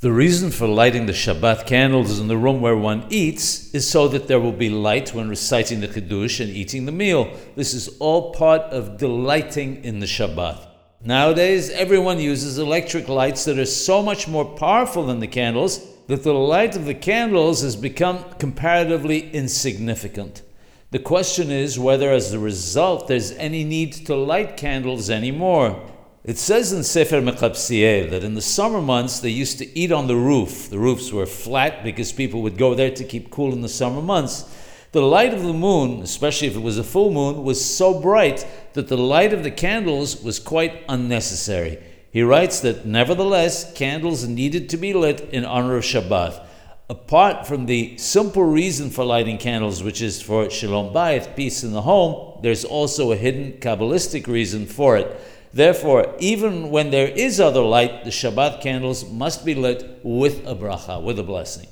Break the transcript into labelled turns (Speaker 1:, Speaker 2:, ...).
Speaker 1: The reason for lighting the Shabbat candles in the room where one eats is so that there will be light when reciting the Kiddush and eating the meal. This is all part of delighting in the Shabbat. Nowadays, everyone uses electric lights that are so much more powerful than the candles that the light of the candles has become comparatively insignificant. The question is whether, as a result, there's any need to light candles anymore. It says in Sefer Mekabsiel that in the summer months they used to eat on the roof. The roofs were flat because people would go there to keep cool in the summer months. The light of the moon, especially if it was a full moon, was so bright that the light of the candles was quite unnecessary. He writes that nevertheless, candles needed to be lit in honor of Shabbat. Apart from the simple reason for lighting candles, which is for Shalom Bayit, peace in the home, there's also a hidden Kabbalistic reason for it. Therefore, even when there is other light, the Shabbat candles must be lit with a bracha, with a blessing.